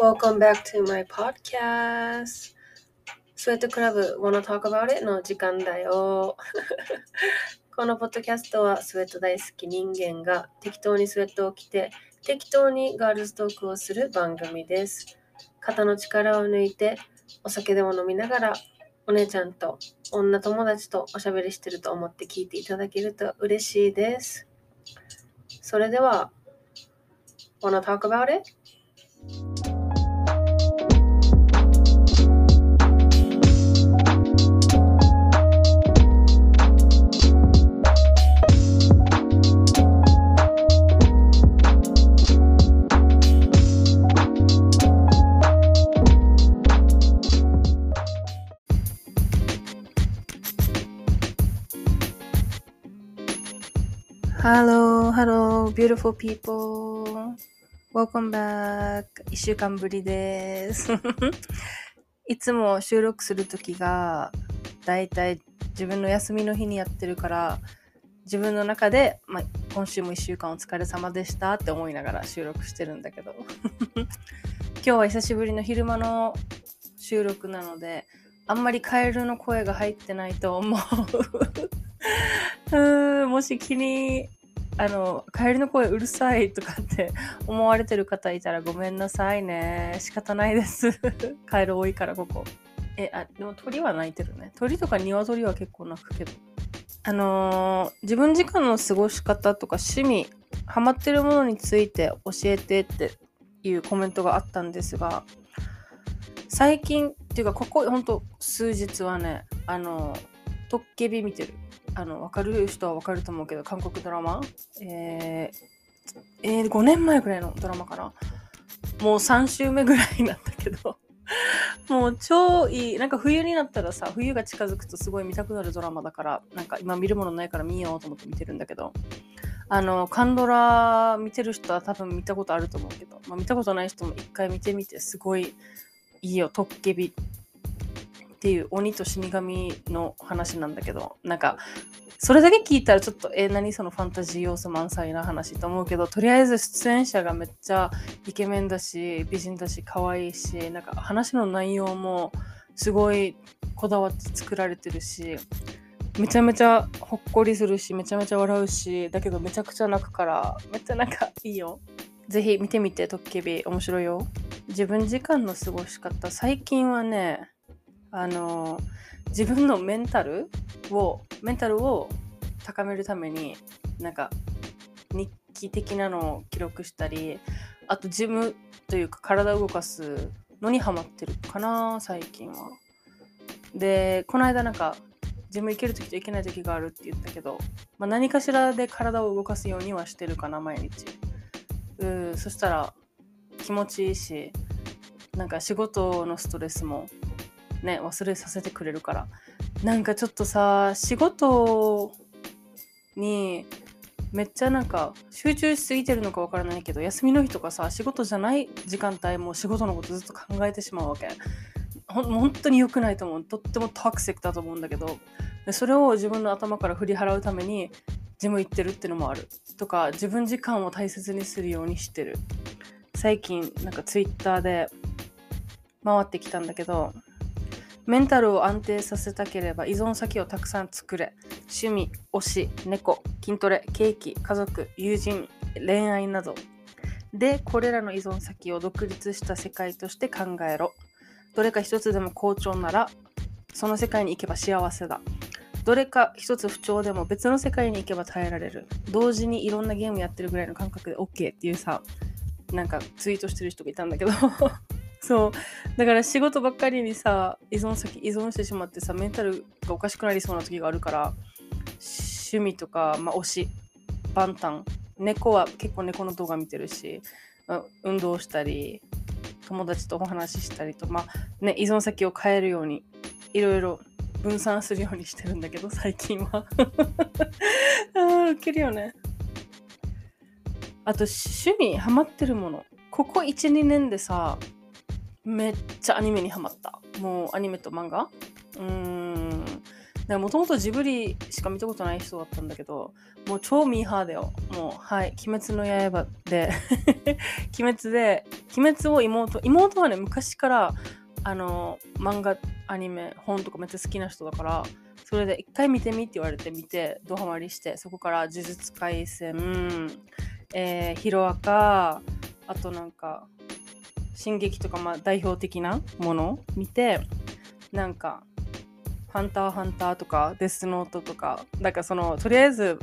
Welcome back to my podcast. スウェットクラブ Wanna Talk About It? の時間だよ。このポッドキャストはスウェット大好き人間が適当にスウェットを着て適当にガールズトークをする番組です。肩の力を抜いてお酒でも飲みながらお姉ちゃんと女友達とおしゃべりしてると思って聞いていただけると嬉しいです。それでは Wanna Talk About It? Beautiful people. Welcome back. 一週間ぶりです。いつも収録するときが、だいたい自分の休みの日にやってるから、自分の中で、まあ、今週も一週間お疲れ様でしたって思いながら収録してるんだけど。今日は久しぶりの昼間の収録なので、あんまりカエルの声が入ってないと思う。うもし気にあのカエルの声うるさいとかって 思われてる方いたらごめんなさいね。仕方ないです。カエル多いからここ。えあでも鳥は鳴いてるね。鳥とか鶏は結構鳴くけど。あのー自分時間の過ごし方とか趣味ハマってるものについて教えてっていうコメントがあったんですが最近っていうかここほんと数日はねあのトッケビ見てる。あの分かる人は分かると思うけど韓国ドラマ？えーえー5年前ぐらいのドラマかな？もう3週目ぐらいなんだけど もう超いいなんか冬になったらさ冬が近づくとすごい見たくなるドラマだからなんか今見るものないから見ようと思って見てるんだけどあのカンドラ見てる人は多分見たことあると思うけど、まあ、見たことない人も一回見てみてすごいいいよトッケビ。っていう鬼と死神の話なんだけどなんかそれだけ聞いたらちょっとえ何そのファンタジー要素満載な話と思うけどとりあえず出演者がめっちゃイケメンだし美人だし可愛いしなんか話の内容もすごいこだわって作られてるしめちゃめちゃほっこりするしめちゃめちゃ笑うしだけどめちゃくちゃ泣くからめっちゃなんかいいよ。ぜひ見てみてトッケビ。面白いよ。自分時間の過ごし方。最近はねあの自分のメンタルをメンタルを高めるためになんか日記的なのを記録したりあとジムというか体を動かすのにハマってるかな最近は。でこの間なんかジム行ける時と行けない時があるって言ったけど、まあ、何かしらで体を動かすようにはしてるかな毎日。うそしたら気持ちいいしなんか仕事のストレスもね忘れさせてくれるから。なんかちょっとさ仕事にめっちゃなんか集中しすぎてるのかわからないけど休みの日とかさ仕事じゃない時間帯も仕事のことずっと考えてしまうわけ。ほ本当に良くないと思う。とってもトクシックだと思うんだけど。でそれを自分の頭から振り払うためにジム行ってるってのもある。とか自分時間を大切にするようにしてる。最近なんかツイッターで回ってきたんだけどメンタルを安定させたければ依存先をたくさん作れ。趣味推し猫筋トレケーキ家族友人恋愛など。でこれらの依存先を独立した世界として考えろ。どれか一つでも好調ならその世界に行けば幸せだ。どれか一つ不調でも別の世界に行けば耐えられる。同時にいろんなゲームやってるぐらいの感覚で OK っていうさなんかツイートしてる人がいたんだけど。そう。だから仕事ばっかりにさ依存先依存してしまってさメンタルがおかしくなりそうな時があるから趣味とか、まあ、推し万端猫は結構猫の動画見てるし、まあ運動したり友達とお話ししたりとまあね依存先を変えるようにいろいろ分散するようにしてるんだけど最近は。あウケるよね。あと趣味ハマってるもの。ここ12年でさめっちゃアニメにハマったもうアニメと漫画？うーん。もともとジブリしか見たことない人だったんだけど、もう超ミーハーだよ。もう、はい、鬼滅の刃で 鬼滅で、鬼滅を妹、妹はね、昔から、あの、漫画、アニメ、本とかめっちゃ好きな人だから、それで一回見てみって言われて見て、ドハマりして、そこから呪術廻戦、えー、ヒロアカ、あとなんか、進撃とか、まあ代表的なもの？見て、なんか、ハンターハンターとか、デスノートとか、なんかその、とりあえず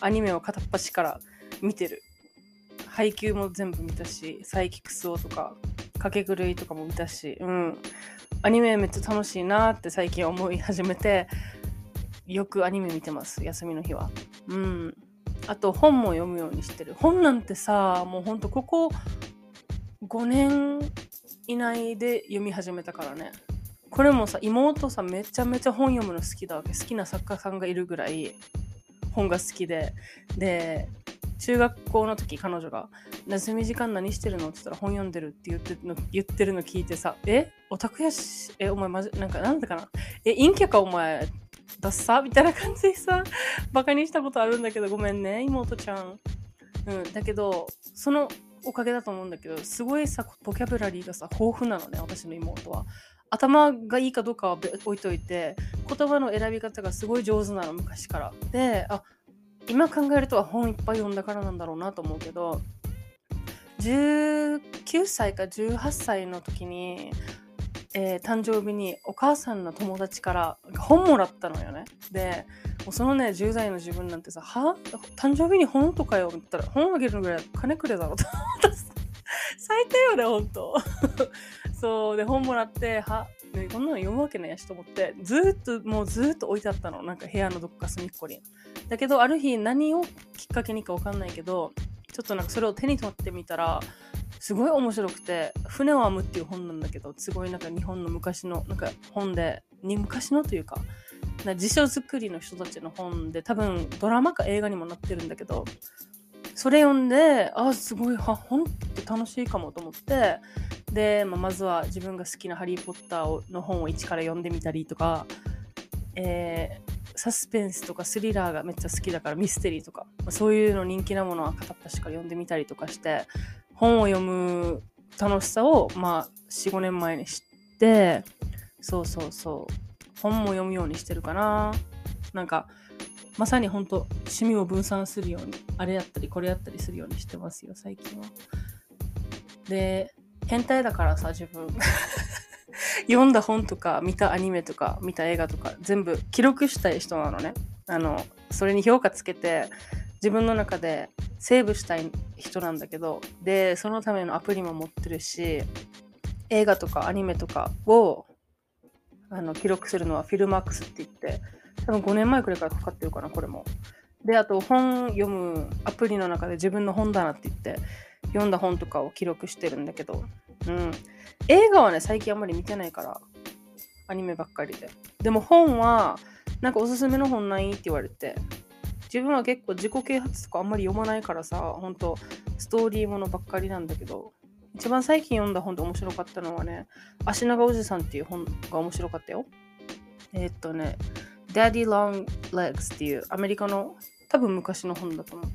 アニメを片っ端から見てる。配給も全部見たし、サイキクスオとか、かけ狂いとかも見たし、うん。アニメめっちゃ楽しいなって最近思い始めて、よくアニメ見てます、休みの日は。うん。あと本も読むようにしてる。本なんてさ、もうほんとここ5年以内で読み始めたからね。これもさ妹さめちゃめちゃ本読むの好きだわけ。好きな作家さんがいるぐらい本が好きで。で中学校の時彼女が「休み時間何してるの?」って言ったら「本読んでる」って言っての言ってるの聞いてさ「え？オタクやしえ？お前まじ？なんかなんだかなえ？陰キャか？お前ダッサ?」みたいな感じでさバカにしたことあるんだけどごめんね妹ちゃん。うん、だけどそのおかげだと思うんだけどすごいさボキャブラリーがさ豊富なのね私の妹は。頭がいいかどうかは置いといて言葉の選び方がすごい上手なの昔から。であ今考えるとは本いっぱい読んだからなんだろうなと思うけど19歳か18歳の時に、えー、誕生日にお母さんの友達から本もらったのよね。でもうそのね10代の自分なんてさ「は？誕生日に本とかよ」って言ったら本あげるぐらい金くれだろと。思った最低よねほんとそうで本もらっては、ね、こんなの読むわけないやしと思って。ずっともうずっと置いてあったの。なんか部屋のどこか隅っこに。だけどある日何をきっかけにか分かんないけどちょっとなんかそれを手に取ってみたらすごい面白くて「船を編む」っていう本なんだけどすごいなんか日本の昔のなんか本でに昔のというか辞書作りの人たちの本で多分ドラマか映画にもなってるんだけどそれ読んであすごい本って楽しいかもと思ってで、まあ、まずは自分が好きな「ハリー・ポッターを」の本を一から読んでみたりとか、えー、サスペンスとかスリラーがめっちゃ好きだからミステリーとか、まあ、そういうの人気なものは片っ端から読んでみたりとかして本を読む楽しさを、まあ、45年前に知ってそうそうそう。本も読むようにしてるかな。なんかまさに本当趣味を分散するようにあれやったりこれやったりするようにしてますよ最近は。で変態だからさ自分。読んだ本とか見たアニメとか見た映画とか全部記録したい人なのね。あのそれに評価つけて自分の中でセーブしたい人なんだけどでそのためのアプリも持ってるし映画とかアニメとかをあの記録するのはフィルマックスって言って多分5年前くらいからかかってるかなこれもであと本読むアプリの中で自分の本棚って言って読んだ本とかを記録してるんだけど、うん。映画はね、最近あんまり見てないから、アニメばっかりで。でも本は、なんかおすすめの本ないって言われて、自分は結構自己啓発とかあんまり読まないからさ、ほんとストーリーものばっかりなんだけど、一番最近読んだ本で面白かったのはね、足長おじさんっていう本が面白かったよ。えー、っとね、Daddy Long Legs っていうアメリカの多分昔の本だと思う。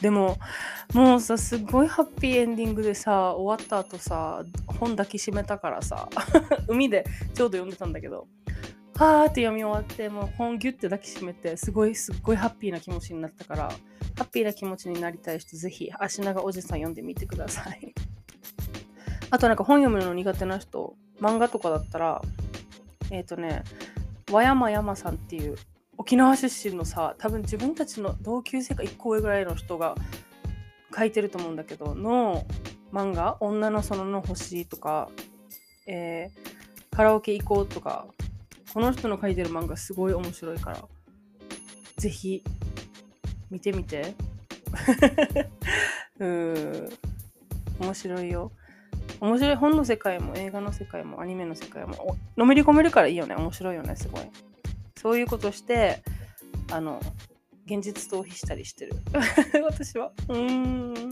でももうさすごいハッピーエンディングでさ終わった後さ本抱きしめたからさ 海でちょうど読んでたんだけどはーって読み終わってもう本ギュッて抱きしめてすごいすっごいハッピーな気持ちになったからハッピーな気持ちになりたい人ぜひ足長おじさん読んでみてください。あとなんか本読むの苦手な人漫画とかだったらえっ、ー、とね和山山さんっていう沖縄出身のさ多分自分たちの同級生か1個上ぐらいの人が書いてると思うんだけどの漫画「女の園の星」とか、えー、カラオケ行こうとかこの人の書いてる漫画すごい面白いからぜひ見てみて。うん。面白いよ。面白い。本の世界も映画の世界もアニメの世界ものめり込めるからいいよね。面白いよねすごい。そういうことしてあの現実逃避したりしてる。私は。うん。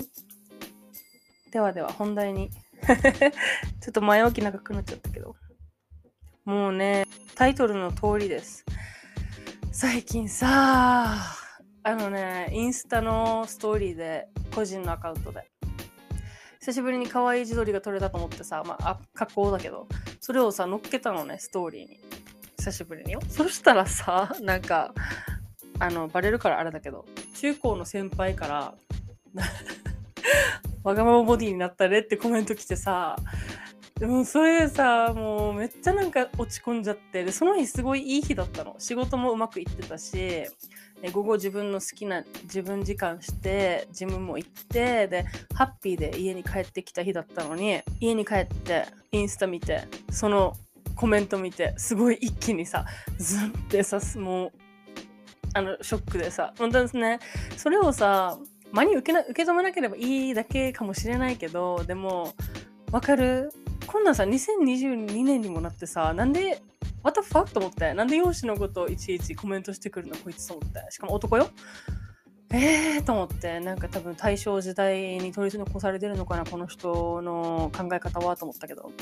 ではでは本題に。ちょっと前置き長くなっちゃったけど。もうね、タイトルの通りです。最近さ、あのね、インスタのストーリーで、個人のアカウントで、久しぶりに可愛い自撮りが撮れたと思ってさ、まあ、格好だけど、それをさ、乗っけたのね、ストーリーに。久しぶりによ。そしたらさ、なんか、あの、バレるからあれだけど、中高の先輩から、わがままボディになったねってコメント来てさ、でもそれでさ、もうめっちゃなんか落ち込んじゃって、で、その日すごいいい日だったの。仕事もうまくいってたし、午後自分の好きな自分時間して、ジムも行って、で、ハッピーで家に帰ってきた日だったのに、家に帰って、インスタ見て、そのコメント見て、すごい一気にさ、ズンってさ、もう、あの、ショックでさ、本当ですね、それをさ、真に受けな受け止めなければいいだけかもしれないけど、でも、わかる？こんなんさ、2022年にもなってさ、なんで、what the fuck? と思って、なんで容姿のことをいちいちコメントしてくるのこいつと思って。しかも男よえーと思って、なんか多分大正時代に取り残されてるのかな、この人の考え方はと思ったけど。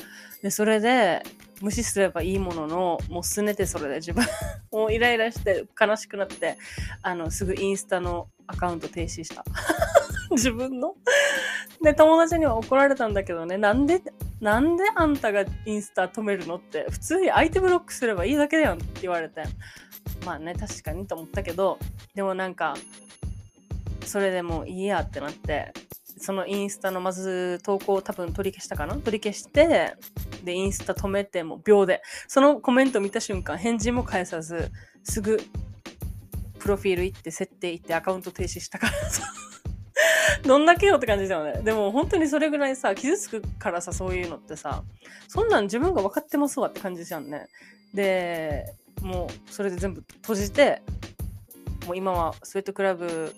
で、それで、無視すればいいものの、もうすねてそれで自分 もうイライラして悲しくなって、あの、すぐインスタのアカウント停止した。自分ので、友達には怒られたんだけどね、なんで、なんであんたがインスタ止めるのって、普通に相手ブロックすればいいだけだよって言われて。まあね、確かにと思ったけど、でもなんか、それでもいいやってなって、そのインスタのまず投稿を多分取り消したかな？取り消して、で、インスタ止めても秒で、そのコメント見た瞬間、返事も返さず、すぐ、プロフィール行って、設定行って、アカウント停止したからさ。どんだけよって感じだよね。でも本当にそれぐらいさ、傷つくからさ、そういうのってさ、そんなん自分が分かってますわって感じじゃんね。で、もうそれで全部閉じて、もう今はスウェットクラブ、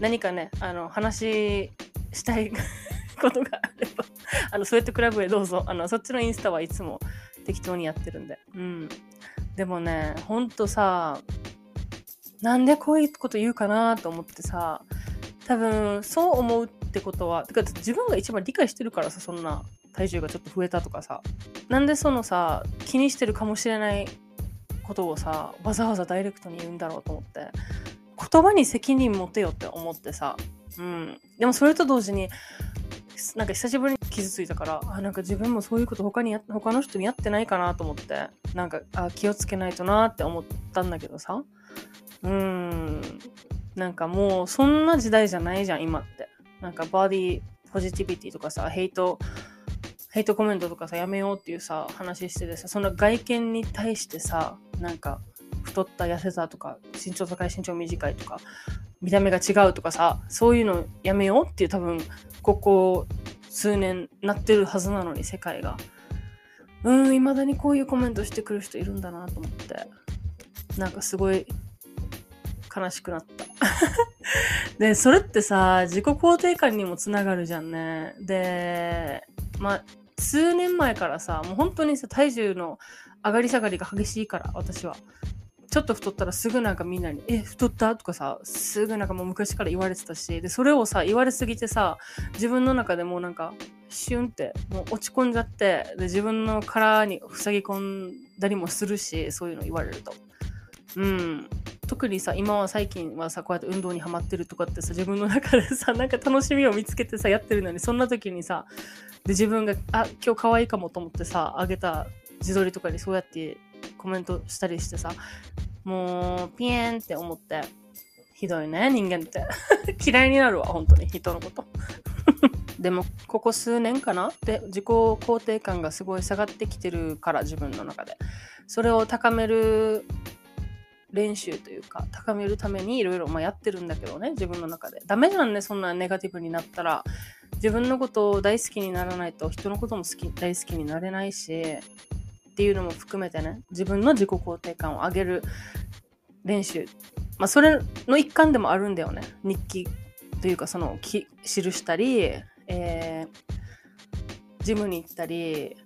何かね、あの、話したい ことがあれば、あの、スウェットクラブへどうぞ。あの、そっちのインスタはいつも適当にやってるんで。うん。でもね、ほんとさ、なんでこういうこと言うかなと思ってさ、多分そう思うってことはてか自分が一番理解してるからさそんな体重がちょっと増えたとかさ。なんでそのさ気にしてるかもしれないことをさわざわざダイレクトに言うんだろうと思って。言葉に責任持てよって思ってさ。うん。でもそれと同時になんか久しぶりに傷ついたからあなんか自分もそういうこと他に他の人にやってないかなと思って。なんかあ気をつけないとなって思ったんだけどさ。うん。なんかもうそんな時代じゃないじゃん、今って。なんかバーディポジティビティとかさ、ヘイト、ヘイトコメントとかさ、やめようっていうさ、話しててさ、その外見に対してさ、なんか、太った痩せたとか、身長高い身長短いとか、見た目が違うとかさ、そういうのやめようっていう多分、ここ数年なってるはずなのに、世界が。うん、未だにこういうコメントしてくる人いるんだなと思って。なんかすごい悲しくなった。で、それってさ、自己肯定感にもつながるじゃんね。で、まあ、数年前からさ、もう本当にさ、体重の上がり下がりが激しいから、私は。ちょっと太ったらすぐなんかみんなに、え、太った？とかさ、すぐなんかもう昔から言われてたし、で、それをさ、言われすぎてさ、自分の中でもうなんか、シュンって、もう落ち込んじゃって、で、自分の殻に塞ぎ込んだりもするし、そういうの言われると。うん。特にさ今は最近はさこうやって運動にはまってるとかってさ自分の中でさ なんか楽しみを見つけてさやってるのにそんな時にさで自分があ今日可愛いかもと思ってさあげた自撮りとかにそうやってコメントしたりしてさもうピエンって思ってひどいね人間って。嫌いになるわ本当に人のこと。でもここ数年かな？で自己肯定感がすごい下がってきてるから自分の中で。それを高める練習というか高めるためにいろいろやってるんだけどね自分の中で。ダメじゃんねそんなネガティブになったら。自分のことを大好きにならないと人のことも好き大好きになれないしっていうのも含めてね自分の自己肯定感を上げる練習。まあそれの一環でもあるんだよね。日記というかその記したり、えー、ジムに行ったり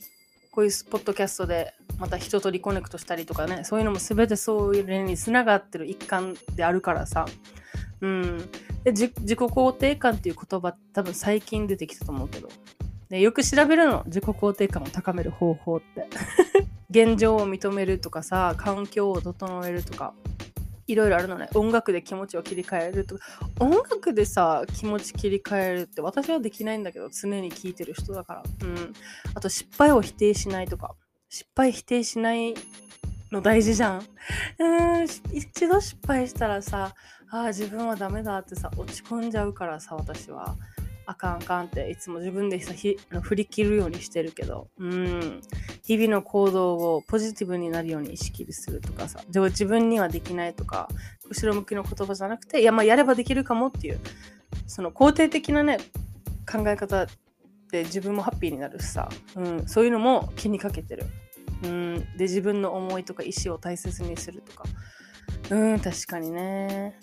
こういうポッドキャストでまた人とリコネクトしたりとかね、そういうのも全てそういう例に繋がってる一環であるからさ。うん。で、自己肯定感っていう言葉多分最近出てきたと思うけど。で、よく調べるの。自己肯定感を高める方法って。現状を認めるとかさ環境を整えるとかいろいろあるのね。音楽で気持ちを切り替えるとか。音楽でさ気持ち切り替えるって私はできないんだけど常に聴いてる人だから。うん。あと失敗を否定しないとか。失敗否定しないの大事じゃん。うん。一度失敗したらさああ自分はダメだってさ落ち込んじゃうからさ私は。あかんあかんっていつも自分でさ振り切るようにしてるけどうん。日々の行動をポジティブになるように意識するとかさでも自分にはできないとか後ろ向きの言葉じゃなくていやまあやればできるかもっていうその肯定的なね考え方で自分もハッピーになるしさ、うん、そういうのも気にかけてる。うん、で自分の思いとか意思を大切にするとか。うん確かにね。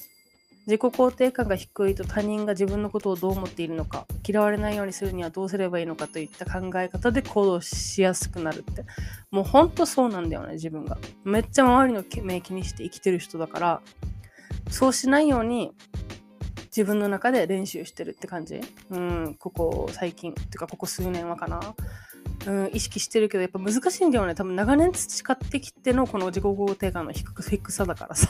自己肯定感が低いと他人が自分のことをどう思っているのか嫌われないようにするにはどうすればいいのかといった考え方で行動しやすくなるって。もうほんとそうなんだよね自分が。めっちゃ周りの目気にして生きてる人だから。そうしないように自分の中で練習してるって感じ。うんここ最近ってかここ数年はかな。うん、意識してるけどやっぱ難しいんだよね。多分長年培ってきてのこの自己肯定感の低低さだからさ。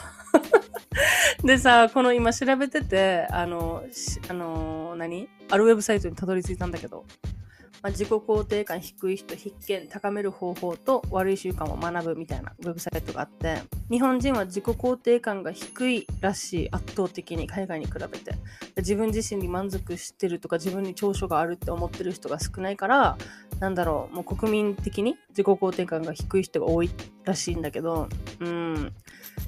でさ、この今調べてて、あの、あの、何？あるウェブサイトにたどり着いたんだけど、まあ、自己肯定感低い人必見高める方法と悪い習慣を学ぶみたいなウェブサイトがあって日本人は自己肯定感が低いらしい圧倒的に海外に比べて。自分自身に満足してるとか自分に長所があるって思ってる人が少ないからなんだろうもう国民的に自己肯定感が低い人が多いらしいんだけどうん。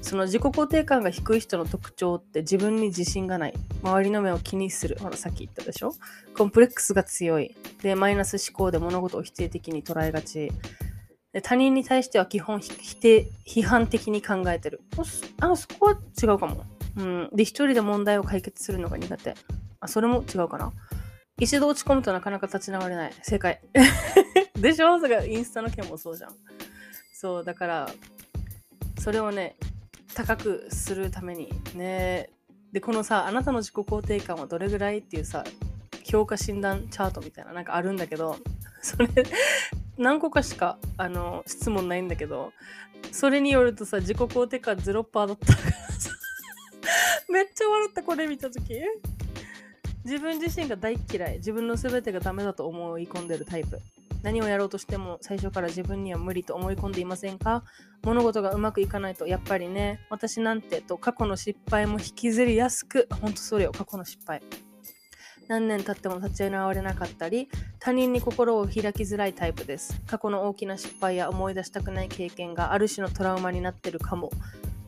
その自己肯定感が低い人の特徴って自分に自信がない。周りの目を気にする。ほら、さっき言ったでしょ？コンプレックスが強い。で、マイナス思考で物事を否定的に捉えがち。で他人に対しては基本否定、批判的に考えてる。あ、そこは違うかも。うん。で、一人で問題を解決するのが苦手。あ、それも違うかな。一度落ち込むとなかなか立ち直れない。正解。でしょ？それインスタの件もそうじゃん。そう、だから、それをね、高くするためにね。でこのさあなたの自己肯定感はどれぐらいっていうさ評価診断チャートみたいななんかあるんだけど それ何個かしかあの質問ないんだけどそれによるとさ自己肯定感0%だったからさ めっちゃ笑ったこれ見た時。自分自身が大嫌い。自分の全てがダメだと思い込んでるタイプ。何をやろうとしても最初から自分には無理と思い込んでいませんか？物事がうまくいかないとやっぱりね私なんてと過去の失敗も引きずりやすくほんとそれよ過去の失敗。何年経っても立ち直れなかったり他人に心を開きづらいタイプです。過去の大きな失敗や思い出したくない経験がある種のトラウマになってるかも。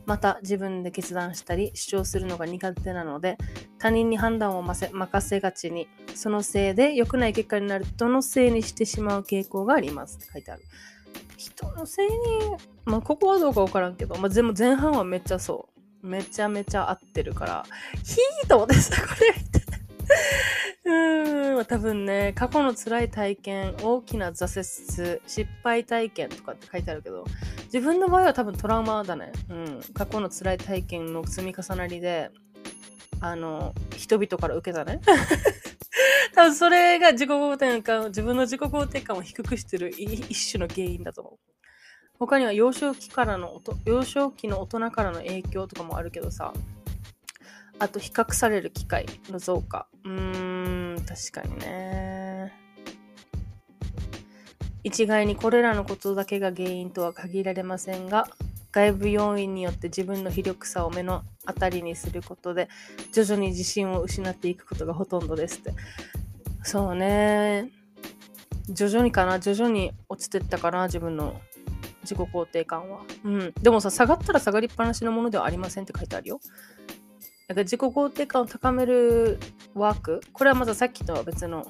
また自分で決断したり主張するのが苦手なので他人に判断を任せがちにそのせいで良くない結果になる人のせいにしてしまう傾向があります。って書いてある。人のせいにまあここはどうか分からんけど、まあ、全部前半はめっちゃそう。めちゃめちゃ合ってるから。ヒートです。これ見て。うん、多分ね、過去の辛い体験、大きな挫折、失敗体験とかって書いてあるけど、自分の場合は多分トラウマだね。うん。過去の辛い体験の積み重なりで、あの、人々から受けたね。多分それが自己肯定感、自分の自己肯定感を低くしてる一種の原因だと思う。他には幼少期からの、幼少期の大人からの影響とかもあるけどさ、あと比較される機会の増加。うーん、確かにね。一概にこれらのことだけが原因とは限られませんが、外部要因によって自分の非力さを目の当たりにすることで、徐々に自信を失っていくことがほとんどですって。そうね。徐々にかな、徐々に落ちてったかな、自分の自己肯定感は。うん。でもさ、下がったら下がりっぱなしのものではありませんって書いてあるよ。だか自己肯定感を高めるワーク、これはまたさっきとは別の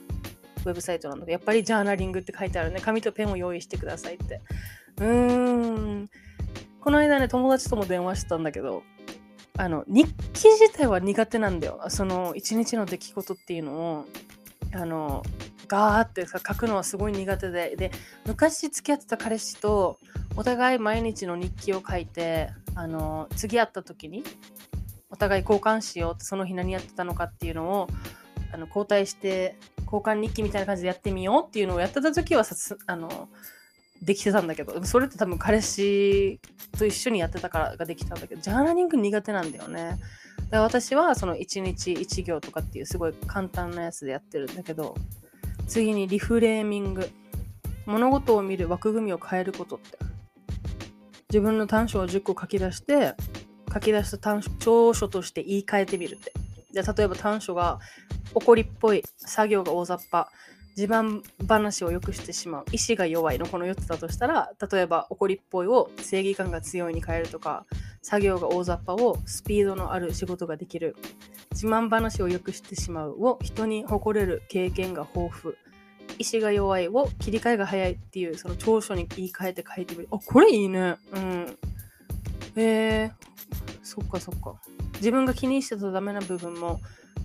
ウェブサイトなので、やっぱりジャーナリングって書いてあるね。紙とペンを用意してくださいって。うーん。この間ね、友達とも電話してたんだけど、あの、日記自体は苦手なんだよ。その、一日の出来事っていうのを、あの、ガーって書くのはすごい苦手で、で、昔付き合ってた彼氏と、お互い毎日の日記を書いて、あの、次会った時に、お互い交換しようって、その日何やってたのかっていうのを、あの、交代して交換日記みたいな感じでやってみようっていうのをやってた時はさあのできてたんだけど、それって多分彼氏と一緒にやってたからができたんだけど、ジャーナリング苦手なんだよね。で私はその1日1行とかっていうすごい簡単なやつでやってるんだけど、次にリフレーミング。物事を見る枠組みを変えることって。自分の短所を10個書き出して、書き出した短所長所として言い換えてみるって。じゃあ例えば短所が怒りっぽい、作業が大雑把、自慢話を良くしてしまう、意志が弱いのこの4つだとしたら、例えば怒りっぽいを正義感が強いに変えるとか、作業が大雑把をスピードのある仕事ができる、自慢話を良くしてしまうを人に誇れる経験が豊富、意志が弱いを切り替えが早いっていうその長所に言い換えて書いてみる。あ、これいいね。うん。えー、そっかそっか。自分が気にしてたダメな部分も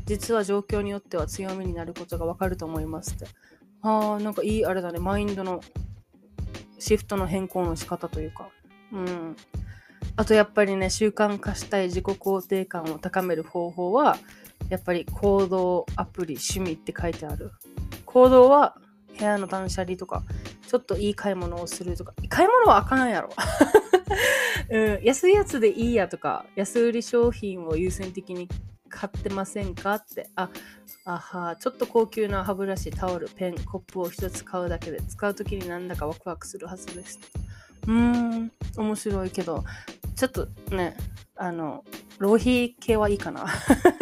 実は状況によっては強みになることがわかると思いますって。ああ、なんかいいあれだね。マインドのシフトの変更の仕方というか。うん。あとやっぱりね、習慣化したい自己肯定感を高める方法は、やっぱり行動、アプリ、趣味って書いてある。行動は部屋の断捨離とか、ちょっといい買い物をするとか、買い物はあかんやろ。うん、安いやつでいいやとか、安売り商品を優先的に買ってませんかって、あ、あは、ちょっと高級な歯ブラシ、タオル、ペン、コップを一つ買うだけで使う時になんだかワクワクするはずです。うーん、面白いけど、ちょっとね、あの、浪費系はいいかな。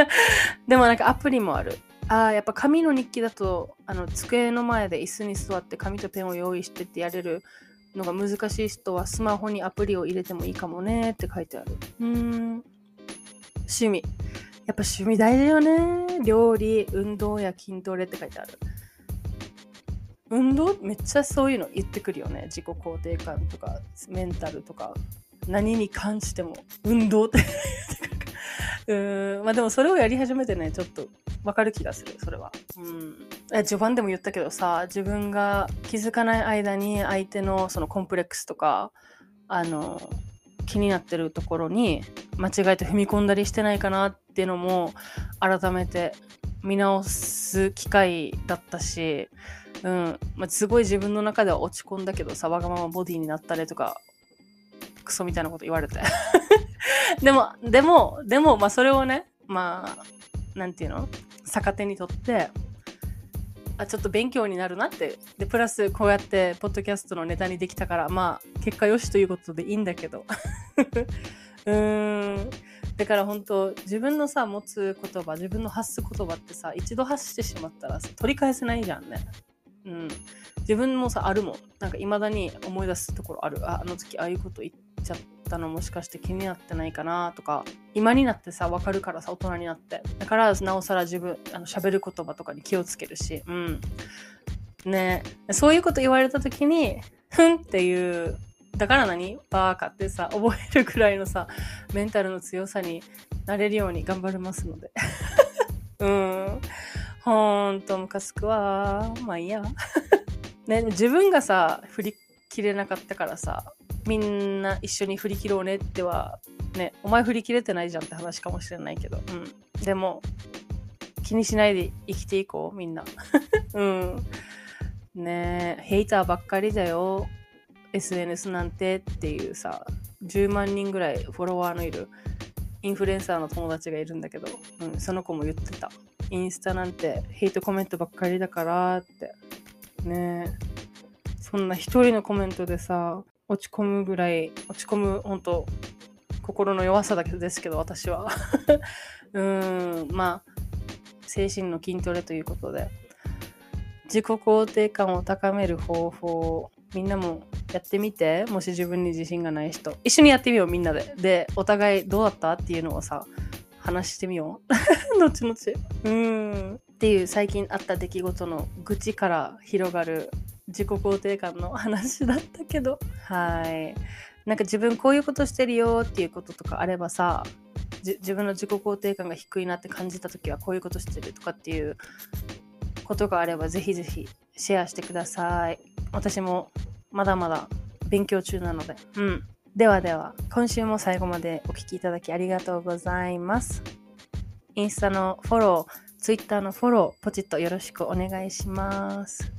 でもなんかアプリもある。ああ、やっぱ紙の日記だと、あの、机の前で椅子に座って紙とペンを用意してってやれるのが難しい人はスマホにアプリを入れてもいいかもねって書いてある。うーん。趣味。やっぱ趣味大事よね。料理、運動や筋トレって書いてある。運動めっちゃそういうの言ってくるよね。自己肯定感とか、メンタルとか、何に関しても、運動ってうーん、まあでもそれをやり始めてね、ちょっとわかる気がする、それは。うん。序盤でも言ったけどさ、自分が気づかない間に相手のそのコンプレックスとか、あの、気になってるところに間違えて踏み込んだりしてないかなっていうのも改めて見直す機会だったし、うんまあ、すごい自分の中では落ち込んだけどさわがままボディになったりとかクソみたいなこと言われて。でもでもでもまあそれをねまあなんていうの？逆手にとってあちょっと勉強になるなって。でプラスこうやってポッドキャストのネタにできたからまあ結果よしということでいいんだけど。うーん。だから本当自分のさ持つ言葉自分の発す言葉ってさ一度発してしまったら取り返せないじゃんね。うん。自分もさあるもん。なんか未だに思い出すところある。ああの時ああいうこと言っちゃったのもしかして気になってないかなとか今になってさ分かるからさ大人になって。だからなおさら自分あの喋る言葉とかに気をつけるしうん。ね。そういうこと言われた時にふんっていうだから何？バーカってさ覚えるくらいのさメンタルの強さになれるように頑張りますので。うん。ほんとムカつくわ。まあいいや。ね自分がさ振り切れなかったからさみんな一緒に振り切ろうねってはねお前振り切れてないじゃんって話かもしれないけど。うん。でも気にしないで生きていこうみんな。うん。ねえヘイターばっかりだよ。SNS なんてっていうさ10万人ぐらいフォロワーのいるインフルエンサーの友達がいるんだけど、うん、その子も言ってた。インスタなんてヘイトコメントばっかりだからって。ねえそんな一人のコメントでさ落ち込むぐらい落ち込む本当心の弱さだけですけど私は。うんまあ精神の筋トレということで。自己肯定感を高める方法をみんなもやってみてもし自分に自信がない人。一緒にやってみようみんなで。でお互いどうだったっていうのをさ話してみよう。後々。うーん。っていう最近あった出来事の愚痴から広がる自己肯定感の話だったけど。はい。なんか自分こういうことしてるよっていうこととかあればさ自分の自己肯定感が低いなって感じた時はこういうことしてるとかっていうことがあればぜひぜひシェアしてください。私もまだまだ勉強中なので。うん。ではでは今週も最後までお聴きいただきありがとうございます。インスタのフォロー Twitter のフォローポチッとよろしくお願いします。